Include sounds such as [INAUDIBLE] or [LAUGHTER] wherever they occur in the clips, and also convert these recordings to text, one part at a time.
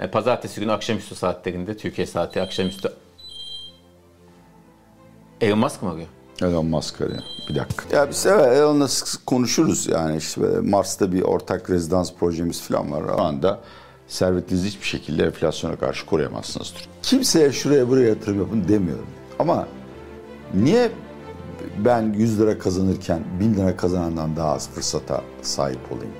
Yani pazartesi günü akşamüstü saatlerinde Türkiye saati akşamüstü Elon Musk mı arıyor? Elon Musk arıyor. Bir dakika. Ya biz evet Elon'la sık sık konuşuruz yani işte Mars'ta bir ortak rezidans projemiz falan var. Şu anda servetinizi hiçbir şekilde enflasyona karşı koruyamazsınız. Kimseye şuraya buraya yatırım yapın demiyorum. Ama niye ben 100 lira kazanırken 1000 lira kazanandan daha az fırsata sahip olayım?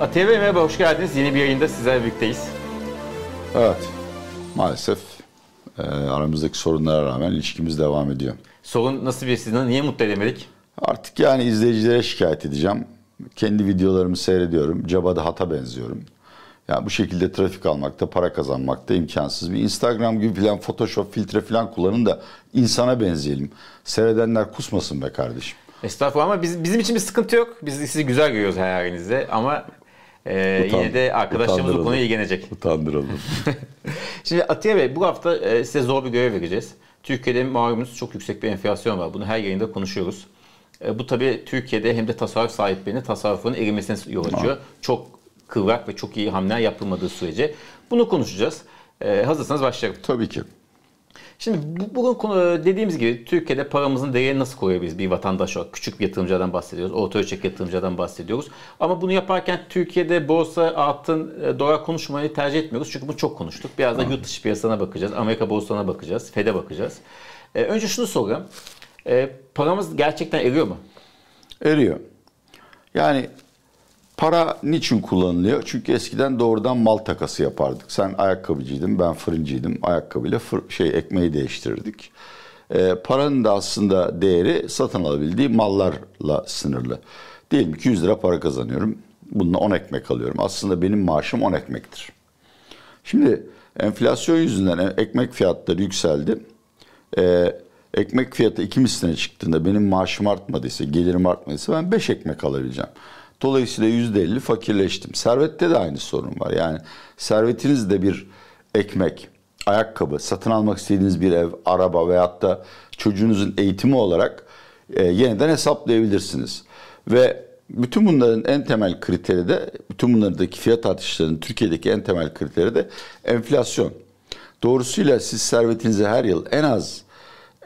Bey merhaba, hoş geldiniz. Yeni bir yayında sizlerle birlikteyiz. Evet. Maalesef e, aramızdaki sorunlara rağmen ilişkimiz devam ediyor. Sorun nasıl bir sizden? Niye mutlu edemedik? Artık yani izleyicilere şikayet edeceğim. Kendi videolarımı seyrediyorum. Cabada hata benziyorum. Yani bu şekilde trafik almakta, para kazanmakta imkansız. Bir Instagram gibi falan Photoshop filtre falan kullanın da insana benzeyelim. Seyredenler kusmasın be kardeşim. Estağfurullah ama biz, bizim için bir sıkıntı yok. Biz sizi güzel görüyoruz her halinizde ama e, Utan- yine de arkadaşlarımız bu konuya ilgilenecek. Utandıralım. [LAUGHS] Şimdi Atiye Bey bu hafta e, size zor bir görev vereceğiz. Türkiye'de malumunuz çok yüksek bir enflasyon var. Bunu her yayında konuşuyoruz. E, bu tabii Türkiye'de hem de tasarruf sahiplerinin tasarrufunun erimesine yol açıyor. Çok kıvrak ve çok iyi hamleler yapılmadığı sürece. Bunu konuşacağız. E, hazırsanız başlayalım. Tabii ki. Şimdi bu- bugün konu- dediğimiz gibi Türkiye'de paramızın değerini nasıl koruyabiliriz bir vatandaş olarak? Küçük bir yatırımcıdan bahsediyoruz, orta ölçek yatırımcıdan bahsediyoruz. Ama bunu yaparken Türkiye'de borsa, altın, e, dolar konuşmayı tercih etmiyoruz. Çünkü bunu çok konuştuk. Biraz da yurt dışı piyasasına bakacağız, Amerika borsalarına bakacağız, FED'e bakacağız. E, önce şunu sorayım. E, paramız gerçekten eriyor mu? Eriyor. Yani para niçin kullanılıyor? Çünkü eskiden doğrudan mal takası yapardık. Sen ayakkabıcıydın, ben fırıncıydım. Ayakkabıyla fır, şey ekmeği değiştirirdik. Ee, paranın da aslında değeri satın alabildiği mallarla sınırlı. Diyelim ki 100 lira para kazanıyorum. Bununla 10 ekmek alıyorum. Aslında benim maaşım 10 ekmektir. Şimdi enflasyon yüzünden ekmek fiyatları yükseldi. Ee, ekmek fiyatı iki misline çıktığında benim maaşım artmadıysa, gelirim artmadıysa ben 5 ekmek alabileceğim. Dolayısıyla %50 fakirleştim. Servette de aynı sorun var. Yani servetinizde bir ekmek, ayakkabı, satın almak istediğiniz bir ev, araba veyahut da çocuğunuzun eğitimi olarak e, yeniden hesaplayabilirsiniz. Ve bütün bunların en temel kriteri de, bütün bunlardaki fiyat artışlarının Türkiye'deki en temel kriteri de enflasyon. Doğrusuyla siz servetinize her yıl en az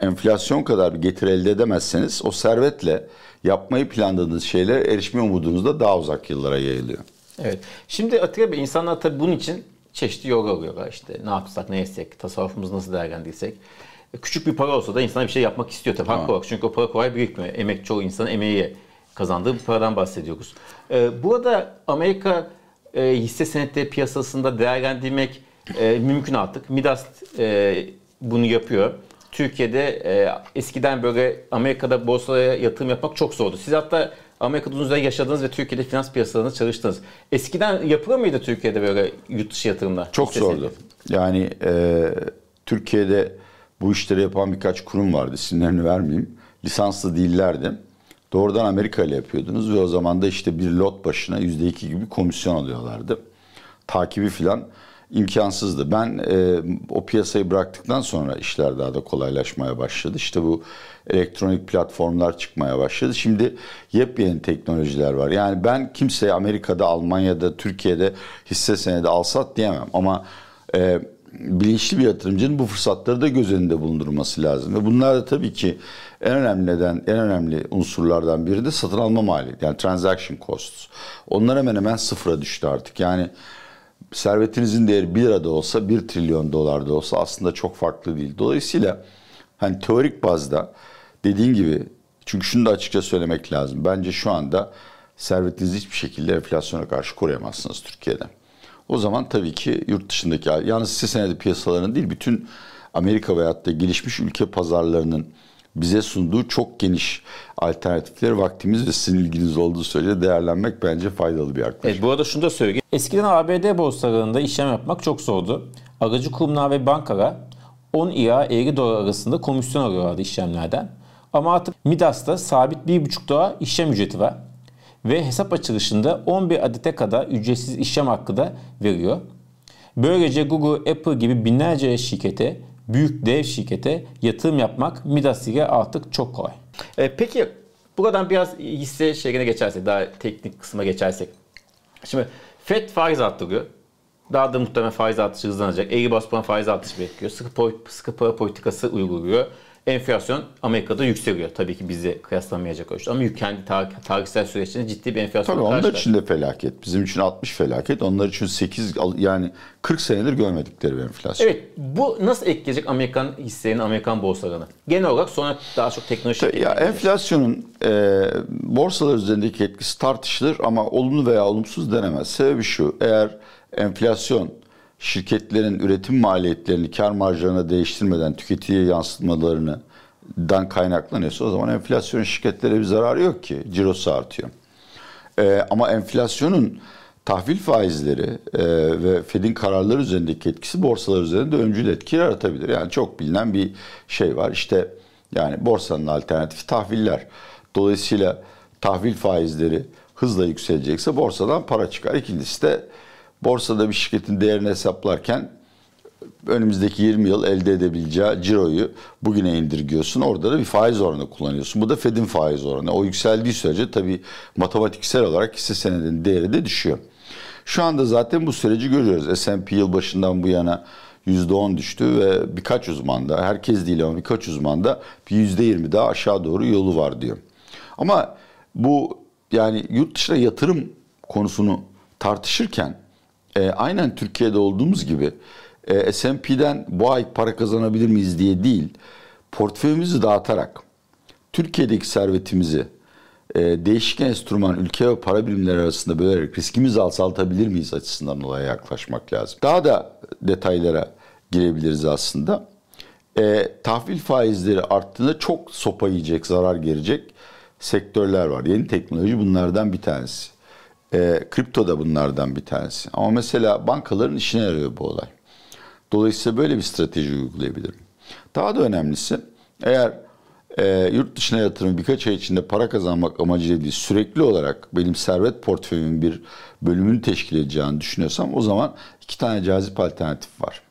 enflasyon kadar bir getiri elde edemezseniz o servetle yapmayı planladığınız şeylere erişme umudunuz da daha uzak yıllara yayılıyor. Evet. Şimdi Atiye Bey insanlar tabii bunun için çeşitli yol arıyorlar. İşte ne yapsak, ne etsek, tasarrufumuzu nasıl değerlendirsek. E, Küçük bir para olsa da insan bir şey yapmak istiyor tabii. Haklı olarak. Çünkü o para kolay birikmiyor. Emek çoğu insanın emeği kazandığı bir paradan bahsediyoruz. E, burada Amerika e, hisse senetleri piyasasında değerlendirmek e, mümkün artık. Midas e, bunu yapıyor. Türkiye'de e, eskiden böyle Amerika'da borsaya yatırım yapmak çok zordu. Siz hatta Amerika'da uzun süre yaşadınız ve Türkiye'de finans piyasalarında çalıştınız. Eskiden yapılır mıydı Türkiye'de böyle yurt dışı yatırımlar? Çok zordu. Yani e, Türkiye'de bu işleri yapan birkaç kurum vardı. İsimlerini vermeyeyim. Lisanslı değillerdi. Doğrudan Amerika ile yapıyordunuz ve o zaman da işte bir lot başına yüzde iki gibi komisyon alıyorlardı. Takibi filan imkansızdı. Ben e, o piyasayı bıraktıktan sonra işler daha da kolaylaşmaya başladı. İşte bu elektronik platformlar çıkmaya başladı. Şimdi yepyeni teknolojiler var. Yani ben kimseye Amerika'da, Almanya'da, Türkiye'de hisse senedi alsat diyemem. Ama e, bilinçli bir yatırımcının bu fırsatları da göz önünde bulundurması lazım. Ve bunlar da tabii ki en önemli neden, en önemli unsurlardan biri de satın alma maliyeti. Yani transaction costs. Onlar hemen hemen sıfıra düştü artık. Yani servetinizin değeri 1 lira da olsa 1 trilyon dolar da olsa aslında çok farklı değil. Dolayısıyla hani teorik bazda dediğin gibi çünkü şunu da açıkça söylemek lazım. Bence şu anda servetinizi hiçbir şekilde enflasyona karşı koruyamazsınız Türkiye'de. O zaman tabii ki yurt dışındaki yalnız hisse senedi piyasalarının değil bütün Amerika veyahut da gelişmiş ülke pazarlarının bize sunduğu çok geniş alternatifleri vaktimiz ve sizin ilginiz olduğu sürece değerlenmek bence faydalı bir yaklaşım. Evet, bu arada şunu da söyleyeyim. Eskiden ABD borsalarında işlem yapmak çok zordu. Aracı kurumlar ve bankalar 10 ila 50 dolar arasında komisyon alıyorlardı işlemlerden. Ama artık Midas'ta sabit 1,5 dolar işlem ücreti var. Ve hesap açılışında 11 adete kadar ücretsiz işlem hakkı da veriyor. Böylece Google, Apple gibi binlerce şirkete büyük dev şirkete yatırım yapmak Midas ile artık çok kolay. E, peki buradan biraz hisse şeyine geçersek, daha teknik kısma geçersek. Şimdi FED faiz arttırıyor. Daha da muhtemelen faiz artışı hızlanacak. Eğri bas puan faiz artışı bekliyor. Sıkı, sıkı para politikası uyguluyor. Enflasyon Amerika'da yükseliyor. Tabii ki bizi kıyaslamayacak ölçüde. Ama kendi tar tarihsel süreçte ciddi bir enflasyon Tabii onlar için de felaket. Bizim için 60 felaket. Onlar için 8 yani 40 senedir görmedikleri bir enflasyon. Evet. Bu nasıl etkileyecek Amerikan hisselerini, Amerikan borsalarını? Genel olarak sonra daha çok teknoloji Ya enflasyonun e, borsalar üzerindeki etkisi tartışılır ama olumlu veya olumsuz denemez. Sebebi şu. Eğer enflasyon şirketlerin üretim maliyetlerini kar marjlarına değiştirmeden tüketiciye yansıtmalarını dan kaynaklanıyorsa o zaman enflasyon şirketlere bir zararı yok ki. Cirosu artıyor. Ee, ama enflasyonun tahvil faizleri e, ve Fed'in kararları üzerindeki etkisi borsalar üzerinde öncül etki yaratabilir. Yani çok bilinen bir şey var. İşte yani borsanın alternatifi tahviller. Dolayısıyla tahvil faizleri hızla yükselecekse borsadan para çıkar. İkincisi de borsada bir şirketin değerini hesaplarken önümüzdeki 20 yıl elde edebileceği ciroyu bugüne indirgiyorsun. Orada da bir faiz oranı kullanıyorsun. Bu da Fed'in faiz oranı. O yükseldiği sürece tabii matematiksel olarak hisse senedinin değeri de düşüyor. Şu anda zaten bu süreci görüyoruz. S&P yıl başından bu yana %10 düştü ve birkaç uzmanda, herkes değil ama birkaç uzmanda bir %20 daha aşağı doğru yolu var diyor. Ama bu yani yurt dışına yatırım konusunu tartışırken e, aynen Türkiye'de olduğumuz gibi e, S&P'den bu ay para kazanabilir miyiz diye değil, portföyümüzü dağıtarak Türkiye'deki servetimizi e, değişik enstrüman, ülke ve para birimleri arasında bölerek riskimizi azaltabilir miyiz açısından olaya yaklaşmak lazım. Daha da detaylara girebiliriz aslında. E, tahvil faizleri arttığında çok sopa yiyecek, zarar gelecek sektörler var. Yeni teknoloji bunlardan bir tanesi. E, kripto da bunlardan bir tanesi. Ama mesela bankaların işine yarıyor bu olay. Dolayısıyla böyle bir strateji uygulayabilirim. Daha da önemlisi eğer e, yurt dışına yatırım birkaç ay içinde para kazanmak amacıyla değil sürekli olarak benim servet portföyümün bir bölümünü teşkil edeceğini düşünüyorsam o zaman iki tane cazip alternatif var.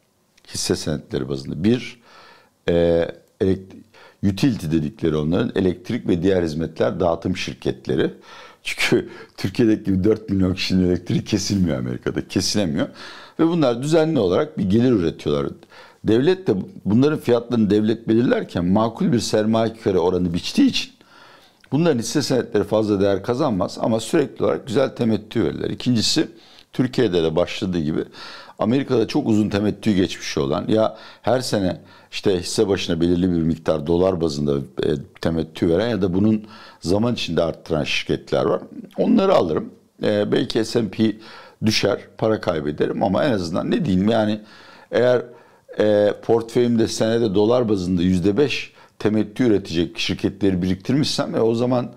Hisse senetleri bazında. Bir, e, utility dedikleri onların elektrik ve diğer hizmetler dağıtım şirketleri. Çünkü [LAUGHS] Türkiye'deki gibi 4 milyon kişinin elektriği kesilmiyor Amerika'da. Kesilemiyor. Ve bunlar düzenli olarak bir gelir üretiyorlar. Devlet de bunların fiyatlarını devlet belirlerken makul bir sermaye kare oranı biçtiği için bunların hisse senetleri fazla değer kazanmaz ama sürekli olarak güzel temettü verirler. İkincisi Türkiye'de de başladığı gibi Amerika'da çok uzun temettü geçmişi olan ya her sene işte hisse başına belirli bir miktar dolar bazında e, temettü veren ya da bunun zaman içinde arttıran şirketler var. Onları alırım. E, belki S&P düşer, para kaybederim ama en azından ne diyeyim yani eğer e, portföyümde senede dolar bazında yüzde beş temettü üretecek şirketleri biriktirmişsem e, o zaman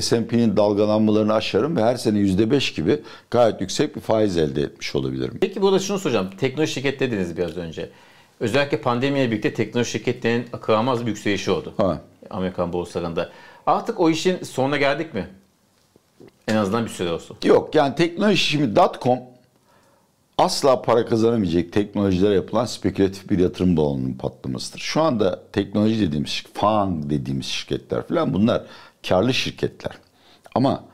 S&P'nin dalgalanmalarını aşarım ve her sene yüzde beş gibi gayet yüksek bir faiz elde etmiş olabilirim. Peki burada şunu soracağım. Teknoloji şirket dediniz biraz önce. Özellikle pandemiyle birlikte teknoloji şirketlerinin akıllanmaz bir yükselişi oldu. Ha. Amerikan borsalarında. Artık o işin sonuna geldik mi? En azından bir süre olsun. Yok yani teknoloji şimdi .com asla para kazanamayacak teknolojilere yapılan spekülatif bir yatırım balonunun patlamasıdır. Şu anda teknoloji dediğimiz, FANG dediğimiz şirketler falan bunlar karlı şirketler. Ama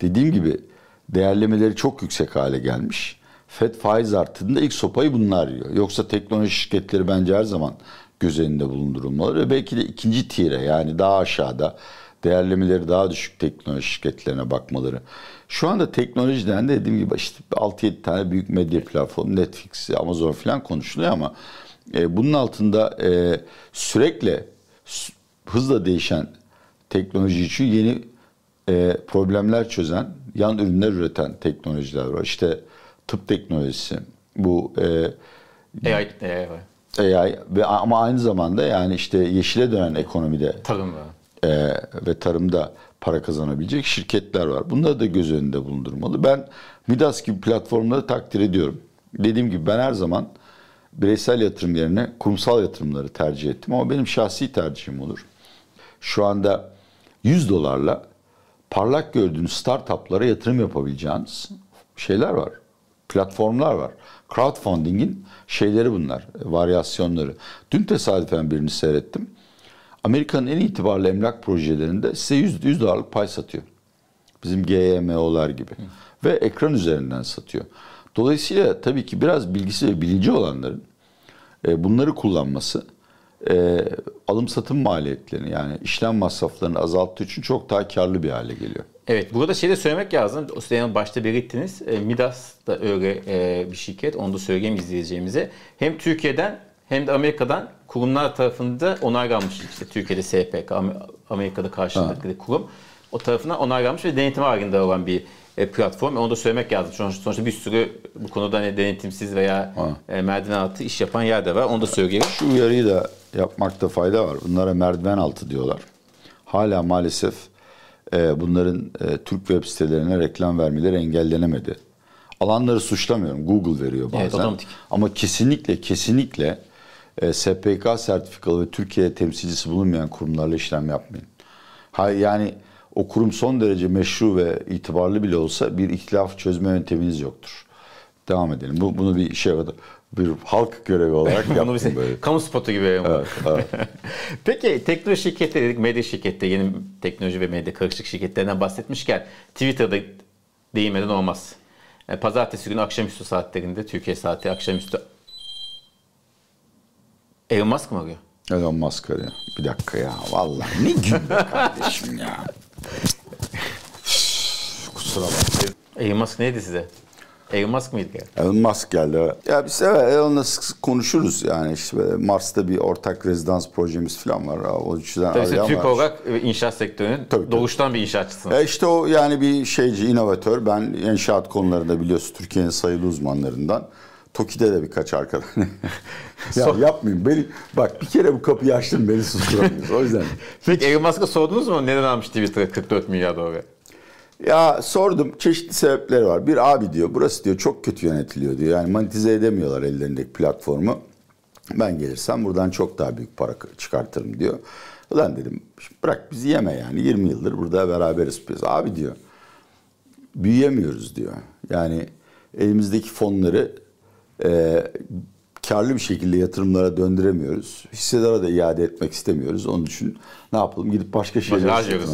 dediğim gibi değerlemeleri çok yüksek hale gelmiş. FED faiz arttığında ilk sopayı bunlar yiyor. Yoksa teknoloji şirketleri bence her zaman göz önünde bulundurulmalı ve belki de ikinci tire yani daha aşağıda değerlemeleri daha düşük teknoloji şirketlerine bakmaları. Şu anda teknolojiden de dediğim gibi işte 6-7 tane büyük medya platformu Netflix, Amazon falan konuşuluyor ama e, bunun altında e, sürekli hızla değişen teknoloji için yeni e, problemler çözen, yan ürünler üreten teknolojiler var. İşte tıp teknolojisi, bu e, AI, AI. AI ve ama aynı zamanda yani işte yeşile dönen ekonomide tarım. E, ve tarımda para kazanabilecek şirketler var. Bunları da göz önünde bulundurmalı. Ben Midas gibi platformları takdir ediyorum. Dediğim gibi ben her zaman bireysel yatırım yerine kurumsal yatırımları tercih ettim ama benim şahsi tercihim olur. Şu anda 100 dolarla parlak gördüğünüz startuplara yatırım yapabileceğiniz şeyler var platformlar var. Crowdfunding'in şeyleri bunlar, varyasyonları. Dün tesadüfen birini seyrettim. Amerika'nın en itibarlı emlak projelerinde size 100, 100 dolarlık pay satıyor. Bizim GMO'lar gibi. Ve ekran üzerinden satıyor. Dolayısıyla tabii ki biraz bilgisi ve bilinci olanların e, bunları kullanması e, alım satım maliyetlerini yani işlem masraflarını azalttığı için çok daha karlı bir hale geliyor. Evet burada şey de söylemek lazım. O Senin başta belirttiniz. E, Midas da öyle e, bir şirket. Onu da söyleyeyim izleyeceğimize. Hem Türkiye'den hem de Amerika'dan kurumlar tarafında onaylanmış. İşte Türkiye'de SPK, Am- Amerika'da karşılıklı kurum. O tarafından onaylanmış ve denetim halinde olan bir e, platform. Onu da söylemek lazım. Sonuçta, sonuçta bir sürü bu konuda hani denetimsiz veya Ha. merdiven altı iş yapan yer de var. Onu da söyleyelim. Şu uyarıyı da yapmakta fayda var. Bunlara merdiven altı diyorlar. Hala maalesef e, bunların e, Türk web sitelerine reklam vermeleri engellenemedi. Alanları suçlamıyorum. Google veriyor bazen. Evet, otomatik. Ama kesinlikle kesinlikle e, SPK sertifikalı ve Türkiye temsilcisi bulunmayan kurumlarla işlem yapmayın. Ha, yani o kurum son derece meşru ve itibarlı bile olsa bir ihtilaf çözme yönteminiz yoktur. Devam edelim. Bu, bunu bir şey bir halk görevi olarak [LAUGHS] yapın bize böyle. kamu spotu gibi. Evet, evet. [LAUGHS] Peki teknoloji şirketleri dedik, medya şirketleri, yeni teknoloji ve medya karışık şirketlerinden bahsetmişken Twitter'da değinmeden olmaz. E, Pazartesi günü akşamüstü saatlerinde, Türkiye saati akşamüstü Elon Musk mı arıyor? Elon Musk arıyor. Bir dakika ya. Vallahi ne gün kardeşim ya. [LAUGHS] Kusura bakma. Elon Musk neydi size? Elon Musk mıydı ya? Elon Musk geldi. Ya biz evet Elon'la sık sık konuşuruz yani işte Mars'ta bir ortak rezidans projemiz falan var. O yüzden Tabii Türk var. olarak e, inşaat sektörünün Tabii, tabii. doğuştan bir inşaatçısınız. E işte o yani bir şeyci, inovatör. Ben inşaat konularında biliyorsun Türkiye'nin sayılı uzmanlarından. TOKİ'de de birkaç arkadaş. [LAUGHS] ya Son- yapmayın. Beni, bak bir kere bu kapıyı açtın beni susturamıyorsun. O yüzden. Peki Elon Musk'a sordunuz mu neden almış Twitter'a 44 milyar dolar? Ya sordum çeşitli sebepleri var. Bir abi diyor burası diyor çok kötü yönetiliyor diyor. Yani monetize edemiyorlar ellerindeki platformu. Ben gelirsem buradan çok daha büyük para çıkartırım diyor. Ulan dedim bırak bizi yeme yani 20 yıldır burada beraberiz biz. Abi diyor büyüyemiyoruz diyor. Yani elimizdeki fonları e, karlı bir şekilde yatırımlara döndüremiyoruz. Hissedara da iade etmek istemiyoruz. Onun için ne yapalım gidip başka şeyler harcıyoruz.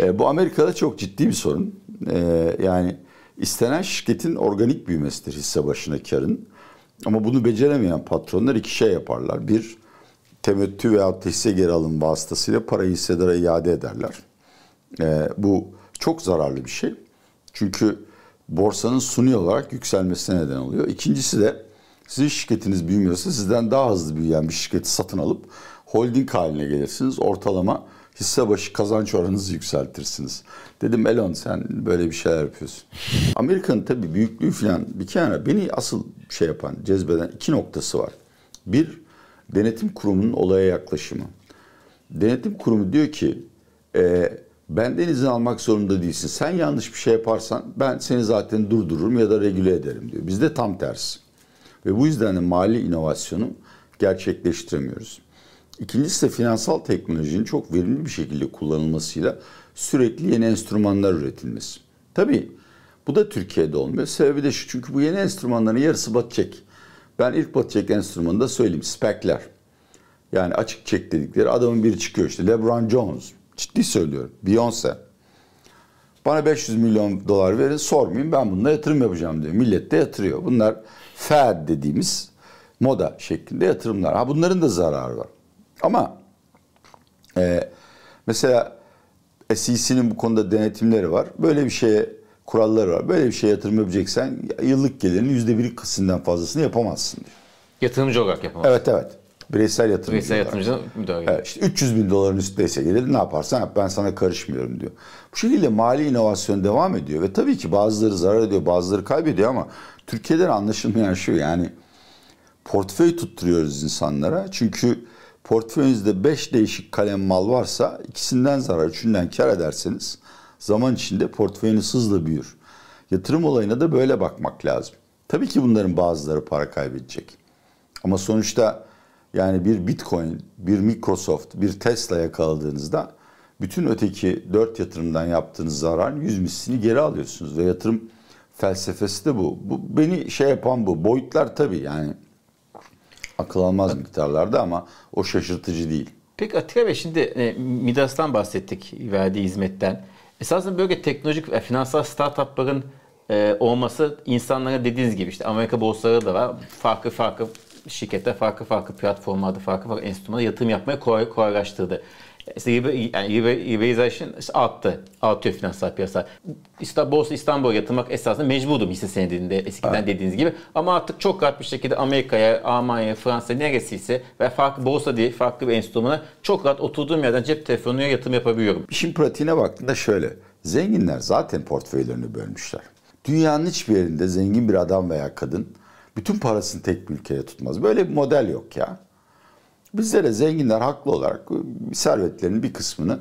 e, bu Amerika'da çok ciddi bir sorun. E, yani istenen şirketin organik büyümesidir hisse başına karın. Ama bunu beceremeyen patronlar iki şey yaparlar. Bir, temettü veyahut da hisse geri alım vasıtasıyla parayı hissedara iade ederler. E, bu çok zararlı bir şey. Çünkü borsanın suni olarak yükselmesine neden oluyor. İkincisi de sizin şirketiniz büyümüyorsa sizden daha hızlı büyüyen bir şirketi satın alıp holding haline gelirsiniz. Ortalama hisse başı kazanç oranınızı yükseltirsiniz. Dedim Elon sen böyle bir şeyler yapıyorsun. [LAUGHS] Amerika'nın tabii büyüklüğü falan bir kenara beni asıl şey yapan, cezbeden iki noktası var. Bir, denetim kurumunun olaya yaklaşımı. Denetim kurumu diyor ki e, benden izin almak zorunda değilsin. Sen yanlış bir şey yaparsan ben seni zaten durdururum ya da regüle ederim diyor. Bizde tam tersi. Ve bu yüzden de mali inovasyonu gerçekleştiremiyoruz. İkincisi de finansal teknolojinin çok verimli bir şekilde kullanılmasıyla sürekli yeni enstrümanlar üretilmesi. Tabii bu da Türkiye'de olmuyor. Sebebi de şu çünkü bu yeni enstrümanların yarısı batacak. Ben ilk batacak enstrümanı da söyleyeyim. Spekler. Yani açık çek dedikleri adamın biri çıkıyor işte. LeBron Jones. Ciddi söylüyorum. Beyoncé. Bana 500 milyon dolar verin sormayayım ben bununla yatırım yapacağım diyor. Millet de yatırıyor. Bunlar fad dediğimiz moda şeklinde yatırımlar. Ha bunların da zararı var. Ama e, mesela SEC'nin bu konuda denetimleri var. Böyle bir şeye kuralları var. Böyle bir şeye yatırım yapacaksan yıllık gelirinin yüzde biri kısımdan fazlasını yapamazsın diyor. Yatırımcı olarak yapamaz. Evet evet. Bireysel yatırım. Bireysel yatırımcının müdahale. Evet, işte 300 bin doların üstündeyse gelir ne yaparsan yap ben sana karışmıyorum diyor. Bu şekilde mali inovasyon devam ediyor ve tabii ki bazıları zarar ediyor bazıları kaybediyor ama Türkiye'den anlaşılmayan şu yani portföy tutturuyoruz insanlara. Çünkü portföyünüzde 5 değişik kalem mal varsa ikisinden zarar, üçünden kar ederseniz zaman içinde portföyünüz hızla büyür. Yatırım olayına da böyle bakmak lazım. Tabii ki bunların bazıları para kaybedecek. Ama sonuçta yani bir Bitcoin, bir Microsoft, bir Tesla yakaladığınızda bütün öteki dört yatırımdan yaptığınız zararın yüz mislini geri alıyorsunuz ve yatırım felsefesi de bu. Bu beni şey yapan bu. Boyutlar tabii yani akıl almaz miktarlarda ama o şaşırtıcı değil. Peki Atilla Bey şimdi e, Midas'tan bahsettik verdiği hizmetten. Esasında böyle teknolojik ve finansal startupların e, olması insanlara dediğiniz gibi işte Amerika borsaları da var. Farklı farklı şirketler farklı farklı platformlarda farklı farklı enstrümana yatırım yapmaya kolay, kolaylaştırdı. İşte yani işte arttı. Artıyor finansal piyasa. İşte Borsa İstanbul'a yatırmak esasında mecburdum hisse senedinde eskiden evet. dediğiniz gibi. Ama artık çok rahat bir şekilde Amerika'ya, Almanya'ya, Fransa neresiyse ve farklı borsa değil farklı bir enstrümana çok rahat oturduğum yerden cep telefonuna yatırım yapabiliyorum. İşin pratiğine baktığında şöyle. Zenginler zaten portföylerini bölmüşler. Dünyanın hiçbir yerinde zengin bir adam veya kadın bütün parasını tek bir ülkeye tutmaz. Böyle bir model yok ya. Bizde de zenginler haklı olarak servetlerinin bir kısmını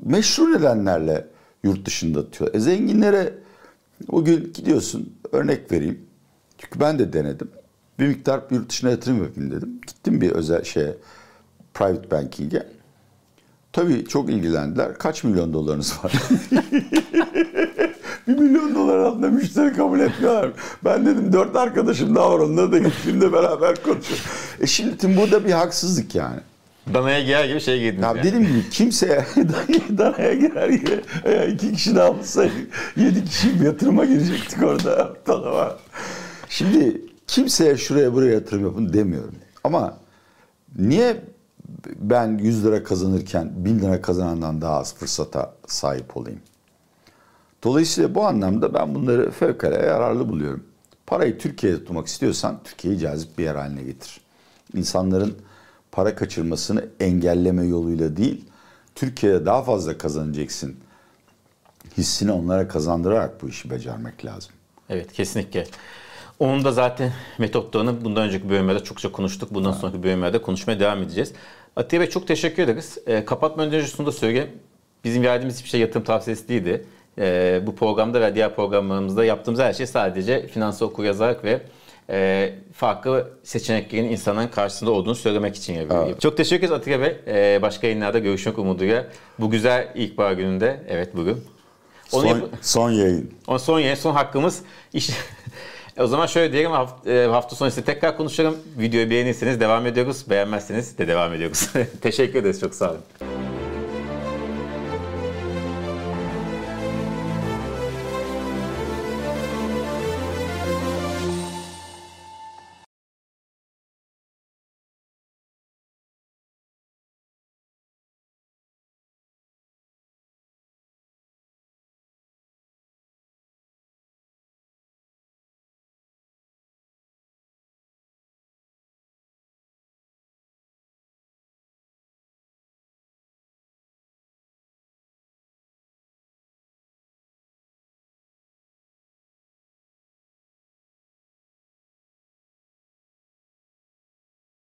meşru nedenlerle yurt dışında tutuyor. E zenginlere bugün gidiyorsun örnek vereyim. Çünkü ben de denedim. Bir miktar yurt dışına yatırım yapayım dedim. Gittim bir özel şeye private banking'e. Tabii çok ilgilendiler. Kaç milyon dolarınız var? [LAUGHS] bir milyon dolar altında müşteri kabul etmiyorlar. Ben dedim dört arkadaşım daha var onları da şimdi beraber konuşuyor. E şimdi burada bir haksızlık yani. Danaya girer gibi şey girdiniz ya yani. Dediğim gibi kimseye [LAUGHS] danaya girer gibi iki kişi daha olsaydık yedi kişi yatırıma girecektik orada ortalama. Şimdi kimseye şuraya buraya yatırım yapın demiyorum. Ama niye ben 100 lira kazanırken 1000 lira kazanandan daha az fırsata sahip olayım? Dolayısıyla bu anlamda ben bunları fevkalade yararlı buluyorum. Parayı Türkiye'de tutmak istiyorsan Türkiye'yi cazip bir yer haline getir. İnsanların para kaçırmasını engelleme yoluyla değil, Türkiye'de daha fazla kazanacaksın hissini onlara kazandırarak bu işi becermek lazım. Evet kesinlikle. Onun da zaten metotlarını bundan önceki bölümlerde çokça konuştuk. Bundan ha. sonraki bölümlerde konuşmaya devam edeceğiz. Atiye Bey çok teşekkür ederiz. E, kapatmadan önce şunu da söyleyeyim. Bizim verdiğimiz hiçbir şey yatırım tavsiyesi değildi. E, bu programda ve diğer programlarımızda yaptığımız her şey sadece finansal okur yazarak ve e, farklı seçeneklerin insanların karşısında olduğunu söylemek için yapıyorum. Evet. Çok teşekkür ederiz Atilla Bey. E, başka yayınlarda görüşmek umuduyla. Bu güzel ilkbahar gününde, evet bugün. Onu son, yap- son yayın. O son yayın, son hakkımız. [LAUGHS] İşte o zaman şöyle diyelim hafta, e, hafta sonu ise tekrar konuşalım. Videoyu beğenirseniz devam ediyoruz. Beğenmezseniz de devam ediyoruz. [LAUGHS] Teşekkür ederiz. Çok sağ olun.